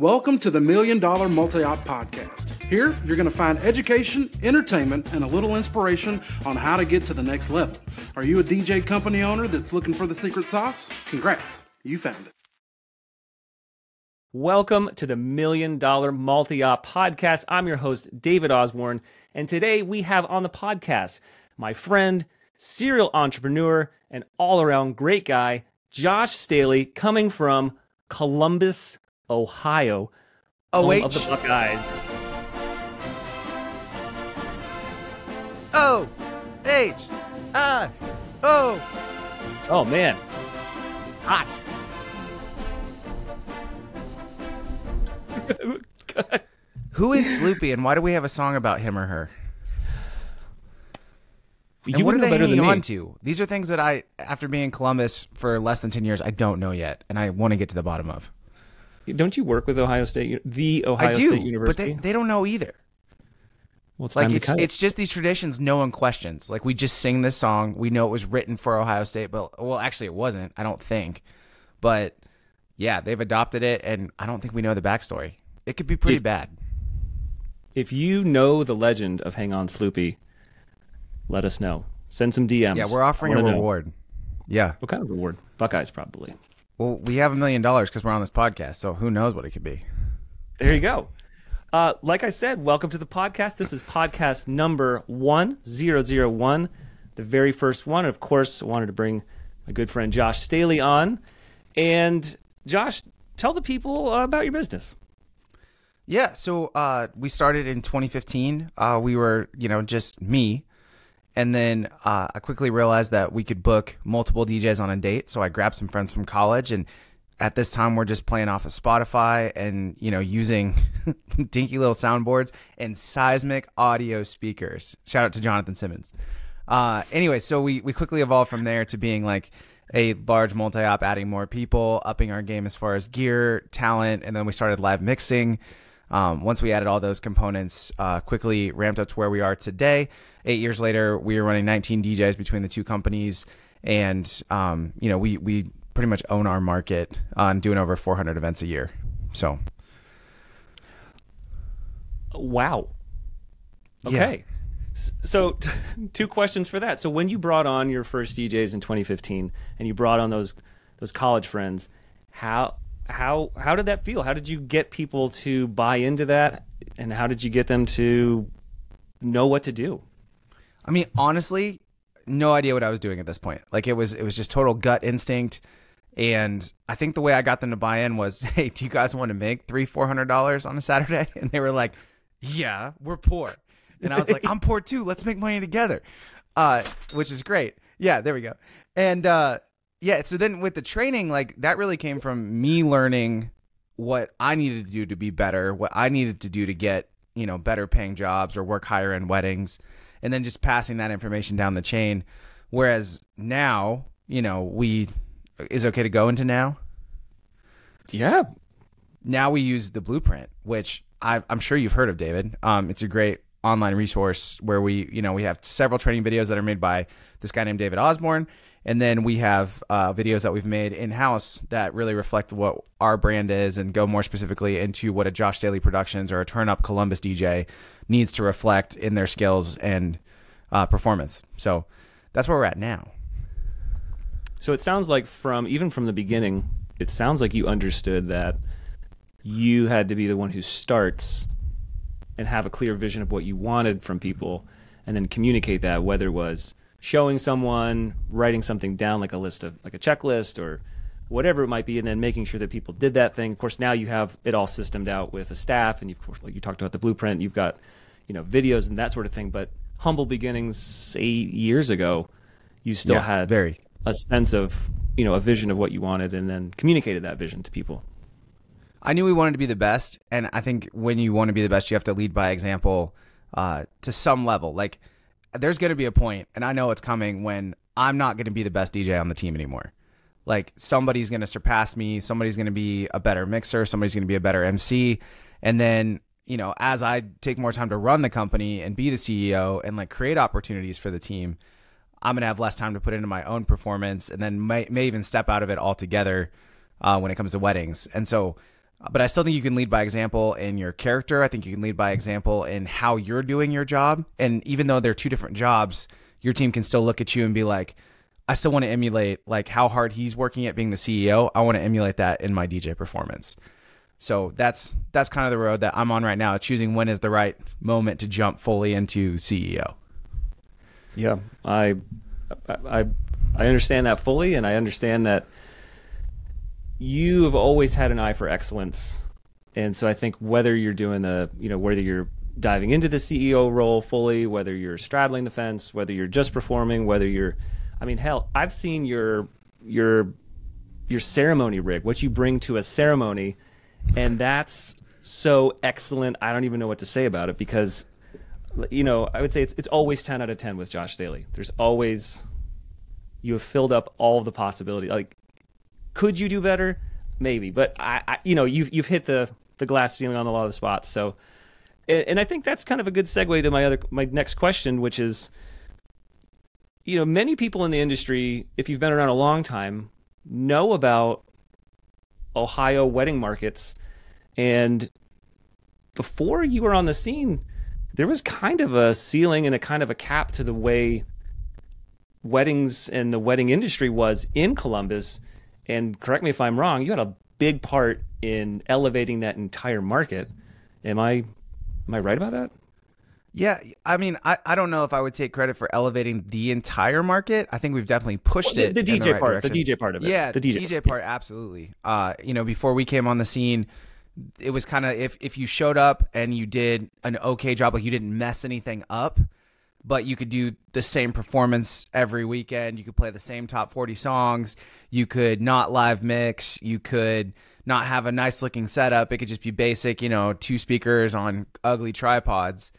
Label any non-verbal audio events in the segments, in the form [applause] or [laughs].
Welcome to the Million Dollar Multi Op Podcast. Here, you're going to find education, entertainment, and a little inspiration on how to get to the next level. Are you a DJ company owner that's looking for the secret sauce? Congrats, you found it. Welcome to the Million Dollar Multi Op Podcast. I'm your host, David Osborne, and today we have on the podcast my friend, serial entrepreneur, and all around great guy, Josh Staley, coming from Columbus, Ohio, Oh, of the Buckeyes. O H I O. Oh man, hot. [laughs] Who is Sloopy, and why do we have a song about him or her? You And what are they better than hanging on to? These are things that I, after being in Columbus for less than ten years, I don't know yet, and I want to get to the bottom of. Don't you work with Ohio State, the Ohio State University? I do, State but they, they don't know either. well, it's Like time it's to cut it's just these traditions no one questions. Like we just sing this song, we know it was written for Ohio State, but well, actually it wasn't. I don't think, but yeah, they've adopted it, and I don't think we know the backstory. It could be pretty If- bad. If you know the legend of Hang On Sloopy, let us know. Send some DMs. Yeah, we're offering a wanna know. reward. Yeah. What kind of reward? Buckeyes, probably. Well, we have a million dollars because we're on this podcast, so who knows what it could be. There you go. Uh, like I said, welcome to the podcast. This is podcast number 1001, the very first one. Of course, I wanted to bring my good friend Josh Staley on. And Josh, tell the people uh, about your business. Yeah, so uh, we started in 2015. Uh, we were, you know, just me. And then uh, I quickly realized that we could book multiple DJs on a date. So I grabbed some friends from college. And at this time, we're just playing off of Spotify and, you know, using [laughs] dinky little soundboards and seismic audio speakers. Shout out to Jonathan Simmons. Uh, anyway, so we, we quickly evolved from there to being like a large multi op, adding more people, upping our game as far as gear, talent, and then we started live mixing. Um, once we added all those components, uh, quickly ramped up to where we are today. Eight years later, we are running 19 DJs between the two companies, and um, you know we we pretty much own our market on doing over 400 events a year. So Wow. Okay. S- So, [laughs] two questions for that. So, when you brought on your first DJs in 2015, and you brought on those those college friends, how how how did that feel? How did you get people to buy into that, and how did you get them to know what to do? I mean, honestly, no idea what I was doing at this point. Like it was it was just total gut instinct. And I think the way I got them to buy in was, [laughs] hey, do you guys want to make three, four hundred dollars on a Saturday? [laughs] And they were like, Yeah, we're poor. And I was like, [laughs] I'm poor too. Let's make money together. Uh, which is great. Yeah, there we go. And uh yeah, so then with the training, like that really came from me learning what I needed to do to be better, what I needed to do to get, you know, better paying jobs or work higher end weddings, and then just passing that information down the chain. Whereas now, you know, we is okay to go into now. Yeah. Now we use the blueprint, which I, I'm sure you've heard of, David. Um, it's a great online resource where we, you know, we have several training videos that are made by this guy named David Osborne, and then we have uh, videos that we've made in house that really reflect what our brand is and go more specifically into what a Josh Staley Productions or a Turn Up Columbus DJ needs to reflect in their skills and uh, performance. So that's where we're at now. So it sounds like from even from the beginning, it sounds like you understood that you had to be the one who starts and have a clear vision of what you wanted from people and then communicate that whether it was showing someone, writing something down like a list of like a checklist or whatever it might be and then making sure that people did that thing. Of course, now you have it all systemed out with a staff and of course like you talked about the blueprint, you've got, you know, videos and that sort of thing, but humble beginnings 8 years ago, you still Yeah, had very. a sense of you know a vision of what you wanted and then communicated that vision to people I knew we wanted to be the best, and I think when you want to be the best, you have to lead by example uh, to some level. Like, there's going to be a point, and I know it's coming when I'm not going to be the best DJ on the team anymore. Like, somebody's going to surpass me. Somebody's going to be a better mixer. Somebody's going to be a better MC, and then you know, as I take more time to run the company and be the CEO and like create opportunities for the team, I'm gonna have less time to put into my own performance, and then may, may even step out of it altogether uh, when it comes to weddings. And so, but I still think you can lead by example in your character. I think you can lead by example in how you're doing your job. And even though they're two different jobs, your team can still look at you and be like, I still want to emulate like how hard he's working at being the CEO. I want to emulate that in my DJ performance. So that's that's kind of the road that I'm on right now, choosing when is the right moment to jump fully into CEO. Yeah, I I I understand that fully and I understand that you have always had an eye for excellence. And so I think whether you're doing the, you know, whether you're diving into the CEO role fully, whether you're straddling the fence, whether you're just performing, whether you're I mean, hell, I've seen your your your ceremony rig, what you bring to a ceremony, and that's so excellent. I don't even know what to say about it because you know, I would say it's it's always 10 out of 10 with Josh Staley. There's always you have filled up all the possibility. Like could you do better? Maybe, but I, I, you know, you've you've hit the the glass ceiling on a lot of the spots. So, and, and I think that's kind of a good segue to my other my next question, which is, you know, many people in the industry, if you've been around a long time, know about Ohio wedding markets, and before you were on the scene, there was kind of a ceiling and a kind of a cap to the way weddings and the wedding industry was in Columbus and correct me if I'm wrong, you had a big part in elevating that entire market. Am I am I right about that? Yeah, I mean, I, I don't know if I would take credit for elevating the entire market. I think we've definitely pushed well, it. The, DJ the right part, direction. the DJ part of it. Yeah, the DJ, DJ part, absolutely. Uh, you know, before we came on the scene, it was kind of if if you showed up and you did an okay job, like you didn't mess anything up, but you could do the same performance every weekend. You could play the same top 40 songs. You could not live mix. You could not have a nice looking setup. It could just be basic, you know, two speakers on ugly tripods.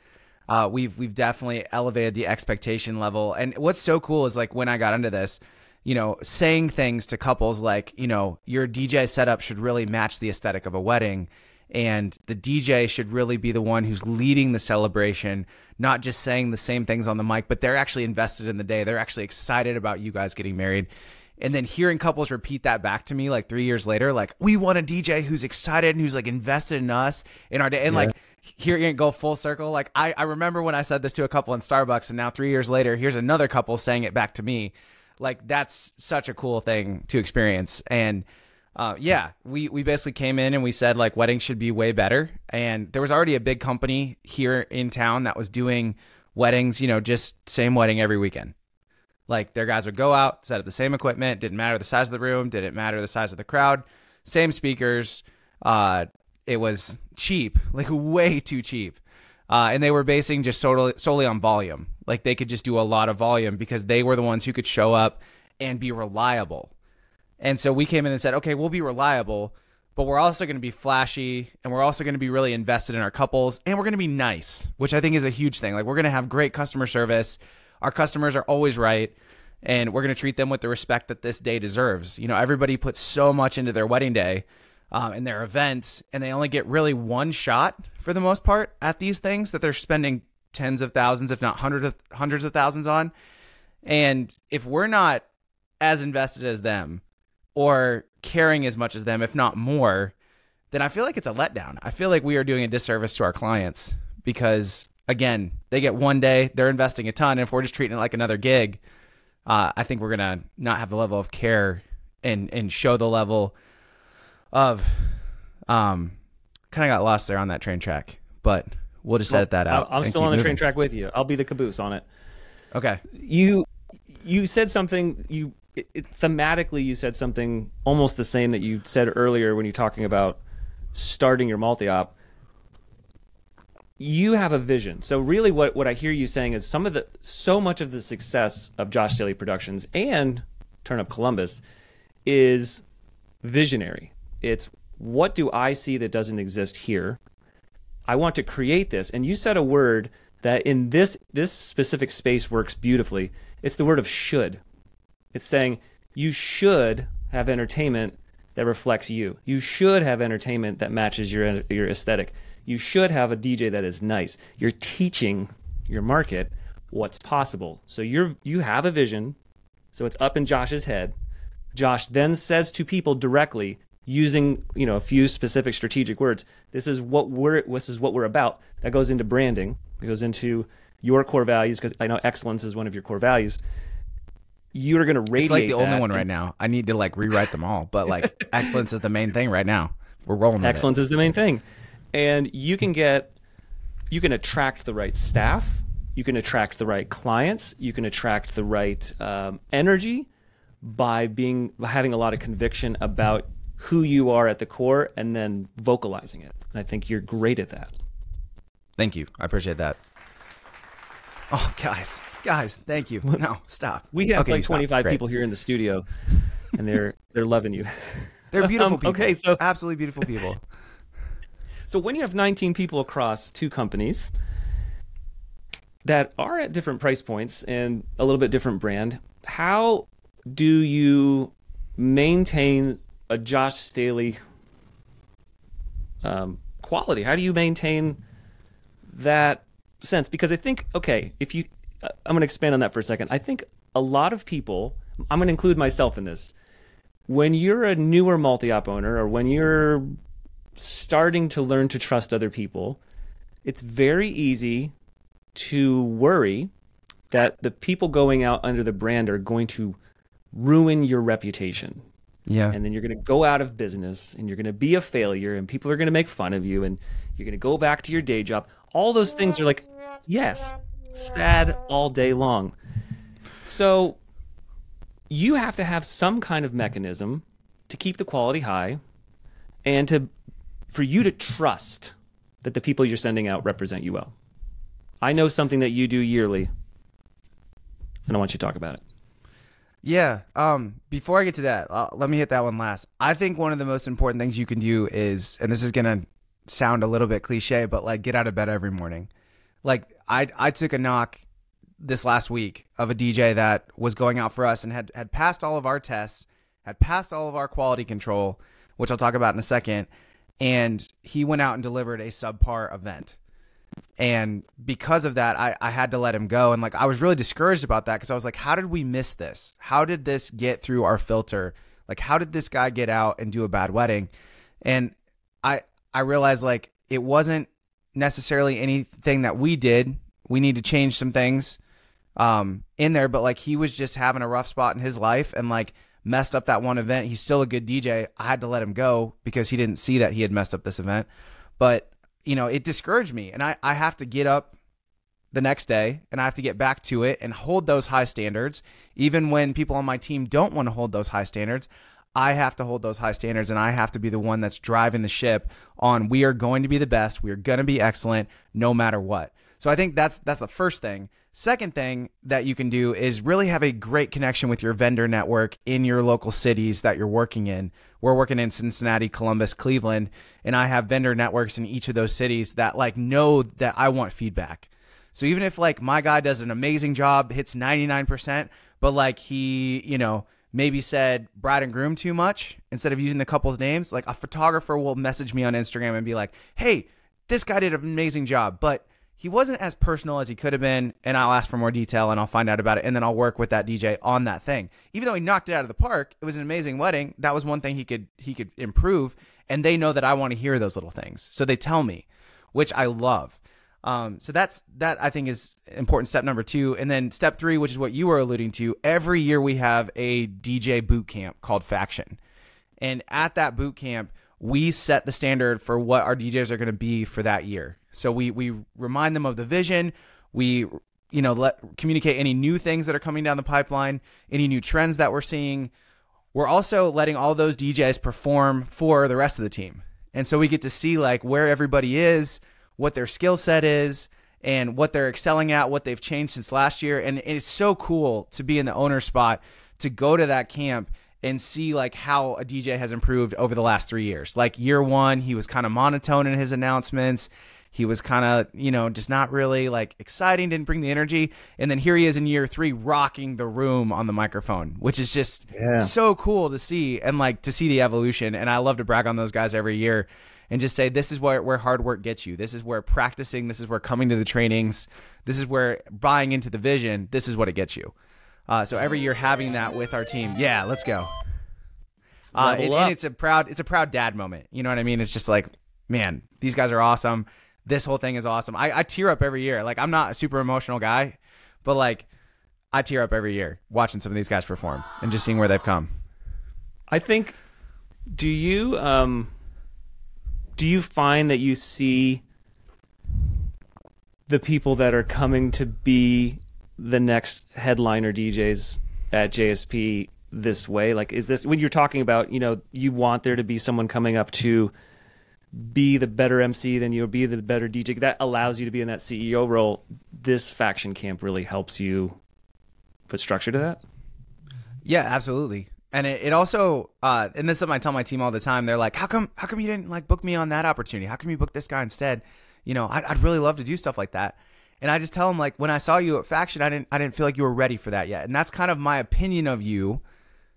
Uh, we've we've definitely elevated the expectation level. And what's so cool is like when I got into this, you know, saying things to couples like, you know, your DJ setup should really match the aesthetic of a wedding and the DJ should really be the one who's leading the celebration, not just saying the same things on the mic, but they're actually invested in the day. They're actually excited about you guys getting married. And then hearing couples repeat that back to me like three years later, like, we want a DJ who's excited and who's like invested in us in our day. And yeah. like, hearing it go full circle. Like, I, I remember when I said this to a couple in Starbucks, and now three years later, here's another couple saying it back to me. Like, that's such a cool thing to experience. And, uh, yeah, we, we basically came in and we said like weddings should be way better. And there was already a big company here in town that was doing weddings, you know, just same wedding every weekend. Like their guys would go out, set up the same equipment, didn't matter the size of the room, didn't matter the size of the crowd, same speakers. Uh, it was cheap, [laughs] like way too cheap. Uh, and they were basing just solely, solely on volume. Like they could just do a lot of volume because they were the ones who could show up and be reliable. And so we came in and said, okay, we'll be reliable, but we're also going to be flashy and we're also going to be really invested in our couples and we're going to be nice, which I think is a huge thing. Like we're going to have great customer service. Our customers are always right and we're going to treat them with the respect that this day deserves. You know, everybody puts so much into their wedding day um, and their event and they only get really one shot for the most part at these things that they're spending tens of thousands, if not hundreds of hundreds of thousands on. And if we're not as invested as them, or caring as much as them, if not more, then I feel like it's a letdown. I feel like we are doing a disservice to our clients because, again, they get one day, they're investing a ton. And if we're just treating it like another gig, uh, I think we're going to not have the level of care and, and show the level of, um, kind of got lost there on that train track, but we'll just edit that out. I'm still on the moving. train track with you. I'll be the caboose on it. Okay. You, you said something, you it, it, thematically you said something almost the same that you said earlier when you're talking about starting your multi-op. You have a vision. So really what, what i hear you saying is some of the so much of the success of josh staley productions and turn up columbus is visionary. It's what do i see that doesn't exist here? I want to create this. And you said a word that in this this specific space works beautifully. It's the word of should it's saying you should have entertainment that reflects you. You should have entertainment that matches your your aesthetic. You should have a DJ that is nice. You're teaching your market what's possible. So you're you have a vision. So it's up in Josh's head. Josh then says to people directly, using you know a few specific strategic words. This is what we're this is what we're about. That goes into branding. It goes into your core values because I know excellence is one of your core values. You're going to radiate. It's like the only one right now. I need to like rewrite them all, but like [laughs] excellence is the main thing right now. We're rolling with excellence is the main thing and you can get you can attract the right staff you can attract the right clients you can attract the right um, energy by being having a lot of conviction about who you are at the core and then vocalizing it and i think you're great at that. Thank you. I appreciate that. Oh, guys, guys, thank you. No, stop. we have Okay, like 25 people here in the studio and they're [laughs] they're loving you They're [laughs] beautiful Um, people. okay, so- absolutely beautiful people. [laughs] So when you have 19 people across two companies that are at different price points and a little bit different brand, how do you maintain a Josh Staley um, quality? How do you maintain that sense? Because I think, okay, if you, uh, I'm going to expand on that for a second. I think a lot of people, I'm going to include myself in this. When you're a newer multi-op owner, or when you're starting to learn to trust other people, it's very easy to worry that the people going out under the brand are going to ruin your reputation. Yeah. And then you're going to go out of business and you're going to be a failure and people are going to make fun of you and you're going to go back to your day job. All those things are like, yes, sad all day long. So you have to have some kind of mechanism to keep the quality high and to for you to trust that the people you're sending out represent you well. I know something that you do yearly, and I want you to talk about it. Yeah. Um. Before I get to that, uh, let me hit that one last. I think one of the most important things you can do is, and this is gonna sound a little bit cliche, but like get out of bed every morning. Like I, I took a knock this last week of a DJ that was going out for us and had had passed all of our tests, had passed all of our quality control, which I'll talk about in a second, and he went out and delivered a subpar event. And because of that I, I had to let him go. And like i was really discouraged about that because i was like how did we miss this? How did this get through our filter? Like how did this guy get out and do a bad wedding? And i i realized like it wasn't necessarily anything that we did we need to change some things um in there but like he was just having a rough spot in his life and like messed up that one event he's still a good dj i had to let him go because he didn't see that he had messed up this event but you know, it discouraged me. And I, I have to get up the next day and I have to get back to it and hold those high standards. Even when people on my team don't want to hold those high standards, I have to hold those high standards and I have to be the one that's driving the ship on we are going to be the best, we are going to be excellent no matter what. So I think that's that's the first thing. Second thing that you can do is really have a great connection with your vendor network in your local cities that you're working in. We're working in Cincinnati, Columbus, Cleveland, and I have vendor networks in each of those cities that like know that I want feedback. So even if like my guy does an amazing job, hits 99%, but like he, you know, maybe said bride and groom too much instead of using the couple's names, like a photographer will message me on Instagram and be like, "Hey, this guy did an amazing job, but he wasn't as personal as he could have been and i'll ask for more detail and i'll find out about it and then i'll work with that dj on that thing. Even though he knocked it out of the park it was an amazing wedding that was one thing he could he could improve and they know that i want to hear those little things. So they tell me which i love um, so that's that i think is important step number two and then step three which is what you were alluding to every year we have a dj boot camp called faction and at that boot camp we set the standard for what our DJs are going to be for that year. So we we remind them of the vision. We you know let communicate any new things that are coming down the pipeline, any new trends that we're seeing. We're also letting all those DJs perform for the rest of the team. And so we get to see like where everybody is, what their skill set is, and what they're excelling at, what they've changed since last year. And it's so cool to be in the owner spot to go to that camp and see like how a DJ has improved over the last three years. Like year one, he was kind of monotone in his announcements. He was kind of, you know, just not really like exciting, didn't bring the energy. And then here he is in year three, rocking the room on the microphone, which is just Yeah. so cool to see and like to see the evolution. And I love to brag on those guys every year and just say, this is where, where hard work gets you. This is where practicing, this is where coming to the trainings, this is where buying into the vision, this is what it gets you. Uh, so every year having that with our team, yeah, let's go. Uh, and, and it's a proud it's a proud dad moment. You know what I mean? It's just like, man, these guys are awesome. This whole thing is awesome. I, I tear up every year. Like I'm not a super emotional guy, but like I tear up every year watching some of these guys perform and just seeing where they've come. I think. Do you um, do you find that you see the people that are coming to be the next headliner DJs at JSP this way? Like, is this when you're talking about? You know, you want there to be someone coming up to be the better MC than you, or be the better DJ. That allows you to be in that CEO role. This faction camp really helps you put structure to that. Yeah, absolutely. And it, it also, uh, and this is something I tell my team all the time. They're like, "How come? How come you didn't like book me on that opportunity? How come you booked this guy instead? You know, I'd, I'd really love to do stuff like that." And I just tell them like, when I saw you at Faction, I didn't, I didn't feel like you were ready for that yet. And that's kind of my opinion of you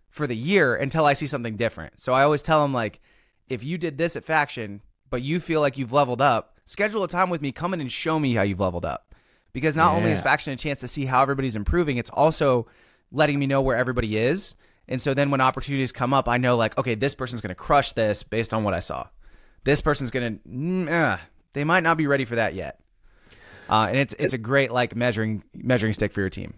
for the year until I see something different. So I always tell them like, if you did this at Faction, but you feel like you've leveled up, schedule a time with me. Come in and show me how you've leveled up. Because not only is Faction a chance to see how everybody's improving, it's also letting me know where everybody is. And so then when opportunities come up, I know like, okay, this person's going to crush this based on what I saw. This person's going to, they might not be ready for that yet. Uh, and it's it's a great like measuring measuring stick for your team.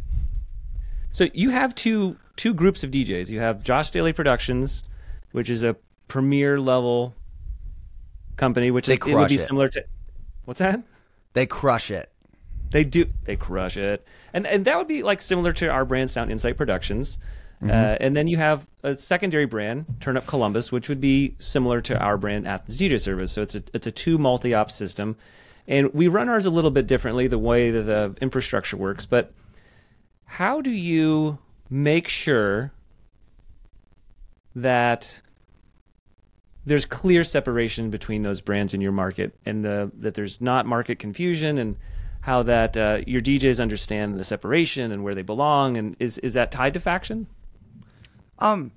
So you have two two groups of DJs. You have Josh Staley Productions, which is a premier level company, which They is, it would be it. similar to what's that? They crush it. They do they crush it, and and that would be like similar to our brand Sound Insight Productions. Mm-hmm. Uh, and then you have a secondary brand, Turn Up Columbus, which would be similar to our brand Athens DJ Service. So it's a it's a two multi op system, and we run ours a little bit differently the way that the infrastructure works. But how do you make sure that there's clear separation between those brands in your market, and the, that there's not market confusion, and how that uh, your DJs understand the separation and where they belong, and is is that tied to faction? Um,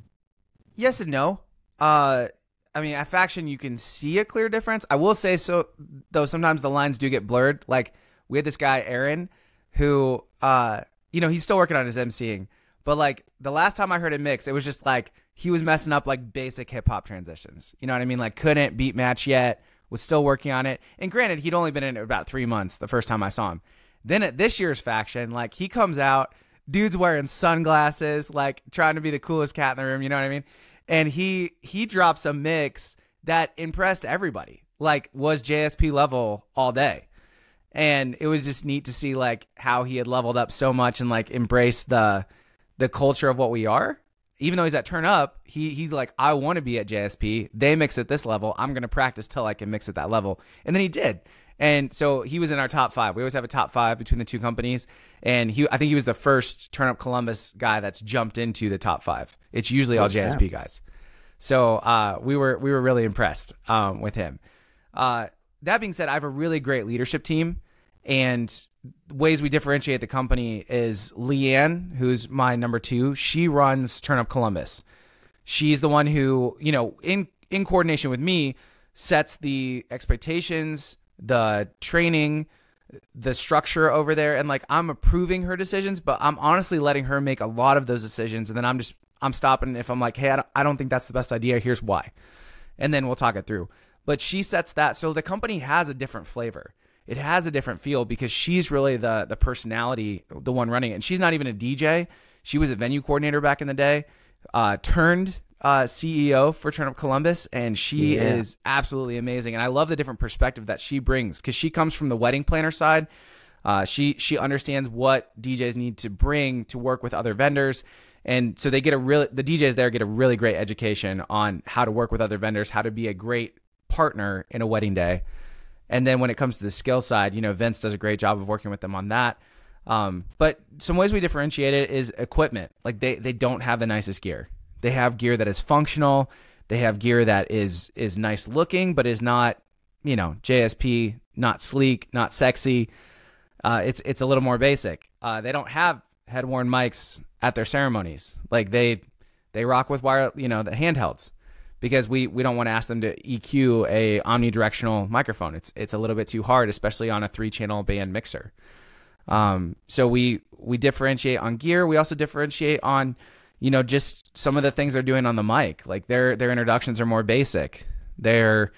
yes and no. Uh, I mean, at faction you can see a clear difference. I will say so, though. Sometimes the lines do get blurred. Like we had this guy Aaron, who, uh, you know, he's still working on his MCing, but like the last time I heard him mix, it was just like he was messing up like basic hip hop transitions. You know what I mean? Like couldn't beat match yet. Was still working on it. And granted, he'd only been in it about three months the first time I saw him. Then at this year's faction, like he comes out, dude's wearing sunglasses, like trying to be the coolest cat in the room. You know what I mean? And he he drops a mix that impressed everybody. Like was JSP level all day, and it was just neat to see like how he had leveled up so much and like embraced the the culture of what we are. Even though he's at turn up, he he's like, I want to be at JSP. They mix at this level. I'm gonna practice till I can mix at that level. And then he did. And so he was in our top five. We always have a top five between the two companies. And he I think he was the first Turn Up Columbus guy that's jumped into the top five. It's usually all Oh. JSP guys. So uh, we were we were really impressed um, with him. Uh, that being said, I have a really great leadership team, and ways we differentiate the company is Leanne, who's my number two. She runs Turn Up Columbus. She's the one who you know in in coordination with me sets the expectations, the training, the structure over there and like I'm approving her decisions, but I'm honestly letting her make a lot of those decisions and then I'm just I'm stopping if I'm like, "Hey, I don't, I don't think that's the best idea. Here's why." And then we'll talk it through. But she sets that so the company has a different flavor. It has a different feel because she's really the the personality, the one running it. And she's not even a DJ. She was a venue coordinator back in the day. Uh, turned uh, CEO for Turn Up Columbus, and she Yeah. is absolutely amazing. And I love the different perspective that she brings because she comes from the wedding planner side. Uh, she she understands what DJs need to bring to work with other vendors, and so they get a really the DJs there get a really great education on how to work with other vendors, how to be a great partner in a wedding day. And then when it comes to the skill side, you know, Vince does a great job of working with them on that. Um, but some ways we differentiate it is equipment. Like they they don't have the nicest gear. They have gear that is functional. They have gear that is is nice looking, but is not, you know, JSP, not sleek, not sexy. Uh, it's it's a little more basic. Uh, they don't have head worn mics at their ceremonies. Like they they rock with wire, you know, the handhelds because we we don't want to ask them to EQ a omnidirectional microphone. It's it's a little bit too hard, especially on a three channel band mixer. Um, so we we differentiate on gear. We also differentiate on, you know, just some of the things they're doing on the mic. Like their their introductions are more basic. They're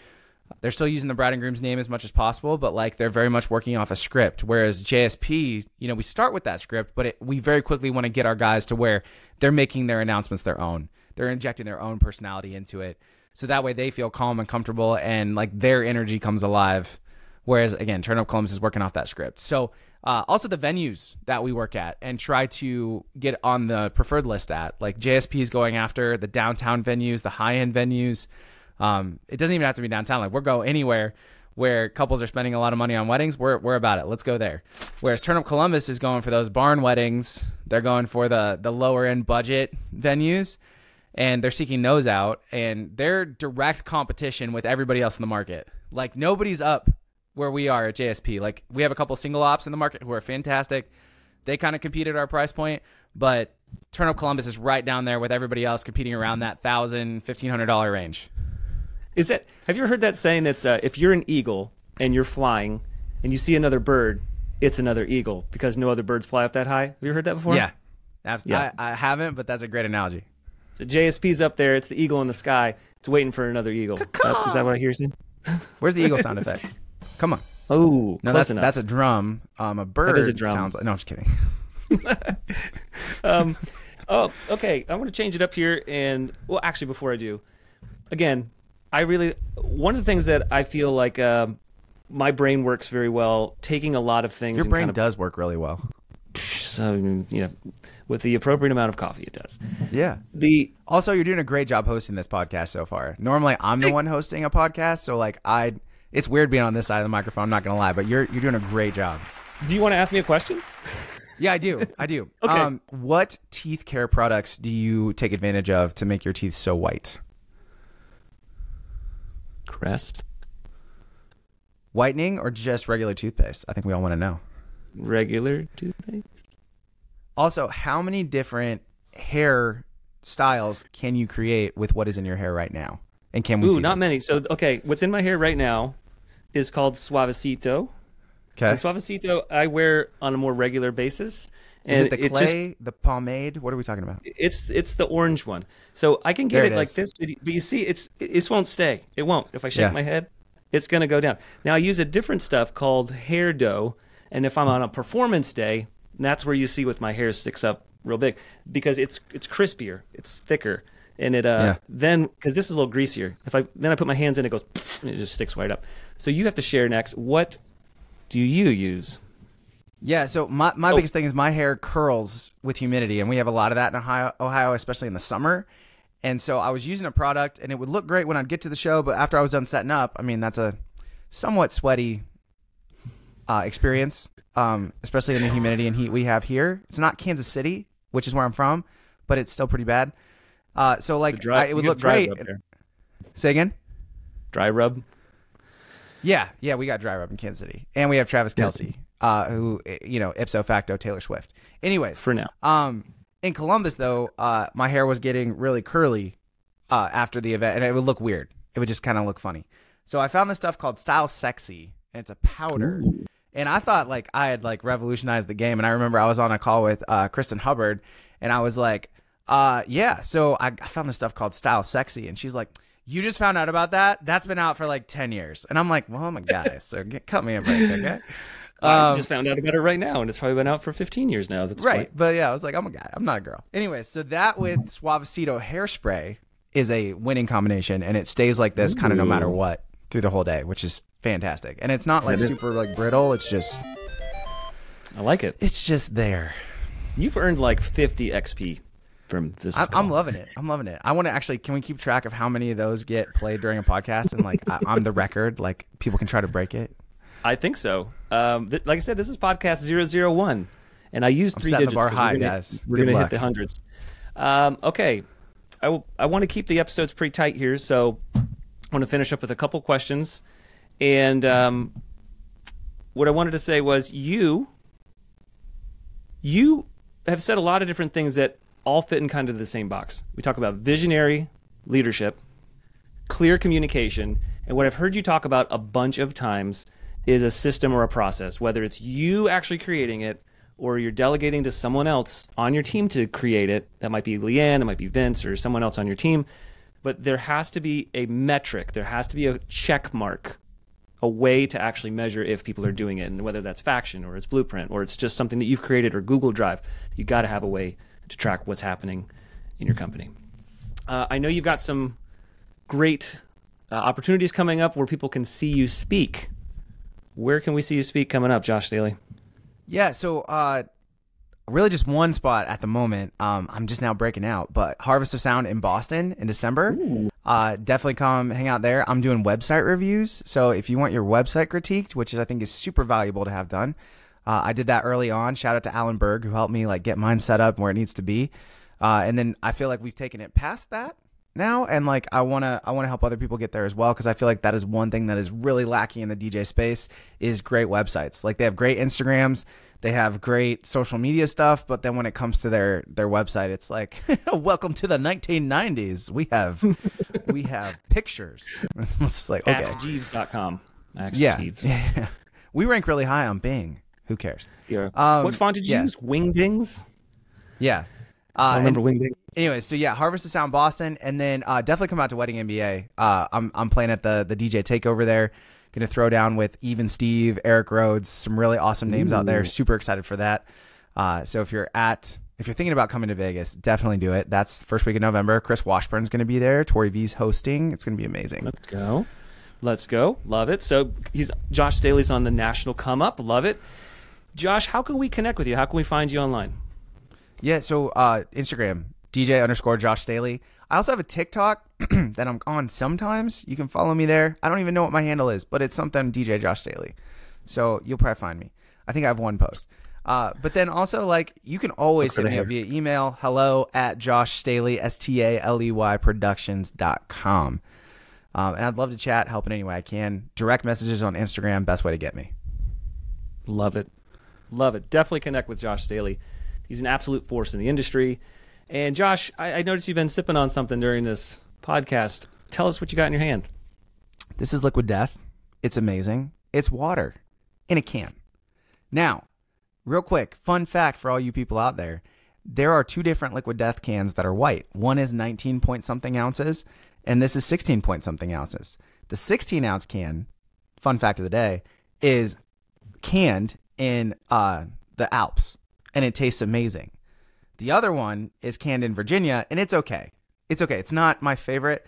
they're still using the bride and groom's name as much as possible, but like they're very much working off a script. Whereas JSP, you know, we start with that script, but it, we very quickly want to get our guys to where they're making their announcements their own. They're injecting their own personality into it, so that way they feel calm and comfortable, and like their energy comes alive. Whereas again, Turn Up Columbus is working off that script. So uh, also the venues that we work at and try to get on the preferred list at, like JSP is going after the downtown venues, the high end venues. Um, it doesn't even have to be downtown. Like we'll go anywhere where couples are spending a lot of money on weddings. We're we're about it. Let's go there. Whereas Turn Up Columbus is going for those barn weddings. They're going for the the lower end budget venues, and they're seeking those out. And they're direct competition with everybody else in the market. Like nobody's up where we are at JSP. Like we have a couple single ops in the market who are fantastic. They kind of compete at our price point, but Turn Up Columbus is right down there with everybody else competing around that thousand, fifteen hundred dollar range. Is that? Have you ever heard that saying that's uh, if you're an eagle and you're flying and you see another bird, it's another eagle because no other birds fly up that high. Have you heard that before? Yeah, Abs- Yeah. I, I haven't, but that's a great analogy. So JSP's up there. It's the eagle in the sky. It's waiting for another eagle. That- Is that what I hear you saying? Where's the eagle sound [laughs] effect? Come on. Oh, No, that's enough. that's a drum. Um, a bird is a drum. sounds like. No, I'm just kidding. [laughs] um, oh, okay. I want to change it up here, and well, actually, before I do, again, I really one of the things that I feel like um, my brain works very well, taking a lot of things. Your brain kind of, does work really well. [laughs] So, you know, with the appropriate amount of coffee, it does. Yeah. The Also, you're doing a great job hosting this podcast so far. Normally, I'm the one hosting a podcast, so like I, it's weird being on this side of the microphone. I'm not gonna lie, but you're you're doing a great job. do you want to ask me a question? Yeah, I do. I do. [laughs] Okay. Um, what teeth care products do you take advantage of to make your teeth so white? Crest, Whitening or just regular toothpaste? I think we all want to know. regular toothpaste. Also, how many different hair styles can you create with what is in your hair right now? And can we Ooh, not them? many. So, okay, what's in my hair right now is called Suavecito. Okay. And Suavecito I wear on a more regular basis. Is And it the it just- clay, the pomade? What are we talking about? It's it's the orange one. So I can get it, it like this, but you- see, it's it, won't stay. It won't. If I shake Yeah. my head, it's gonna go down. Now I use a different stuff called hair dough, and if I'm on a performance day, that's where you see with my hair sticks up real big because it's it's crispier, it's thicker, and it uh Yeah. then because this is a little greasier. If I then I put my hands in, it goes [sniffs] and it just sticks right up. So you have to share next. What do you use? Yeah, so my, my Oh. biggest thing is my hair curls with humidity, and we have a lot of that in Ohio, Ohio, especially in the summer. And so I was using a product, and it would look great when I'd get to the show, but after I was done setting up, I mean, that's a somewhat sweaty uh, experience, um, especially in the humidity and heat we have here. It's not Kansas City, which is where I'm from, but it's still pretty bad. Uh, so like, Dry- I, it would look dry great. Say again. Dry rub. Yeah, yeah, we got dry rub in Kansas City, and we have Travis Kelce, uh, who you know ipso facto Taylor Swift. Anyways, For now. um, in Columbus though, uh, my hair was getting really curly uh, after the event, and it would look weird. It would just kind of look funny. So I found this stuff called Style Sexy, and it's a powder. And I thought like I had like revolutionized the game. And I remember I was on a call with uh, Kristen Hubbard, and I was like, uh, "Yeah." So I, I found this stuff called Style Sexy, and she's like, "You just found out about that? That's been out for like ten years." And I'm like, "Well, I'm a guy, [laughs] so get, cut me a break, okay?" [laughs] I Um, just found out about it right now, and it's probably been out for 15 years now. That's right. why- But yeah, I was like, I'm a guy. I'm not a girl. Anyway, so that with Suavecito hairspray is a winning combination, and it stays like this kind of no matter what through the whole day, which is fantastic. And it's not like is- super like brittle. It's just I like it. it's just there. You've earned like 50 XP from this. I'm, I'm loving it. I'm loving it. I want to actually. Can we keep track of how many of those get played during a podcast and like I, I'm the record? Like people can try to break it. I think so. Um, th- like I said, this is podcast 001, and I used I'm three setting the digits. bar 'cause high, we're gonna, guys. We're Good gonna hit the hundreds. Um, okay, I, w- I want to keep the episodes pretty tight here, so I want to finish up with a couple questions. And um, what I wanted to say was, you you have said a lot of different things that all fit in kind of the same box. We talk about visionary leadership, clear communication, and what I've heard you talk about a bunch of times is a system or a process, whether it's you actually creating it or you're delegating to someone else on your team to create it. That might be Leanne, it might be Vince, or someone else on your team. But there has to be a metric, there has to be a check mark, a way to actually measure if people are doing it, and whether that's Faction or it's Blueprint or it's just something that you've created or Google Drive. You got to have a way to track what's happening in your company. Uh, I know you've got some great uh, opportunities coming up where people can see you speak. Where can we see you speak coming up, Josh Staley? Yeah, so uh, really just one spot at the moment. Um, I'm just now breaking out, but Harvest of Sound in Boston in December. Uh, definitely come hang out there. I'm doing website reviews, so if you want your website critiqued, which is I think is super valuable to have done, uh, I did that early on. Shout out to Alan Berg who helped me like get mine set up where it needs to be, uh, and then I feel like we've taken it past that now and like i want to i want to help other people get there as well because i feel like that is one thing that is really lacking in the dj space is great websites. Like they have great instagrams they have great social media stuff but then when it comes to their their website it's like [laughs] welcome to the 1990s we have we [laughs] have pictures. [laughs] It's like okay. AskJeeves.com. Ask yeah. Yeah we rank really high on bing who cares Yeah. Um, what font did you yeah. use? Wingdings? yeah I uh, remember Wingdings. anyway, so yeah, Harvest of Sound Boston, and then uh, definitely come out to Wedding MBA. Uh, I'm I'm playing at the the DJ Takeover there. Going to throw down with Even Steve, Eric Rhodes, some really awesome names out there. Super excited for that. Uh, so if you're at if you're thinking about coming to Vegas, definitely do it. That's first week of November. Chris Washburn's going to be there. Tori V's hosting. It's going to be amazing. Let's go. Let's go. Love it. So he's Josh Staley's on the national come up. Love it. Josh, how can we connect with you? How can we find you online? Yeah, so uh, Instagram, DJ underscore Josh Staley. I also have a TikTok [clears throat] that I'm on sometimes. You can follow me there. I don't even know what my handle is, but it's something DJ Josh Staley. So you'll probably find me. I think I have one post. Uh, but then also, like, you can always hit me up via email hello at Josh Staley, S T A L E Y productions.com. Um, and I'd love to chat, help in any way I can. Direct messages on Instagram, best way to get me. Love it. Love it. Definitely connect with Josh Staley. He's an absolute force in the industry. And Josh, I, I noticed you've been sipping on something during this podcast. Tell us what you got in your hand. This is Liquid Death. It's amazing. It's water in a can. Now, real quick, fun fact for all you people out there there are two different Liquid Death cans that are white. One is 19 point something ounces, and this is 16 point something ounces. The 16 ounce can, fun fact of the day, is canned in uh, the Alps, and it tastes amazing. The other one is canned in Virginia, and it's okay. It's okay. It's not my favorite.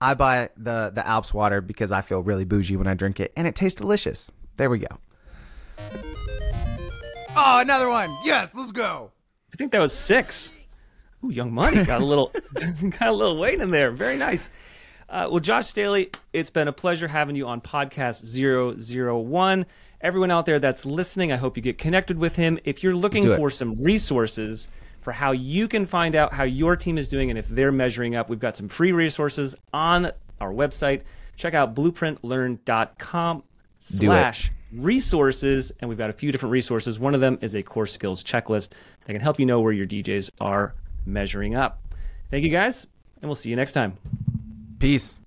I buy the the Alps water because I feel really bougie when I drink it, and it tastes delicious. There we go. Oh, another one. Yes, let's go. I think that was six. Ooh, Young Money got a little [laughs] [laughs] got a little weight in there. Very nice. Uh, well, Josh Staley, it's been a pleasure having you on podcast 001. Everyone out there that's listening, I hope you get connected with him. If you're looking for some resources for how you can find out how your team is doing and if they're measuring up, we've got some free resources on our website. Check out blueprintlearn.com slash resources and we've got a few different resources one of them is a core skills checklist that can help you know where your djs are measuring up thank you guys and we'll see you next time Peace.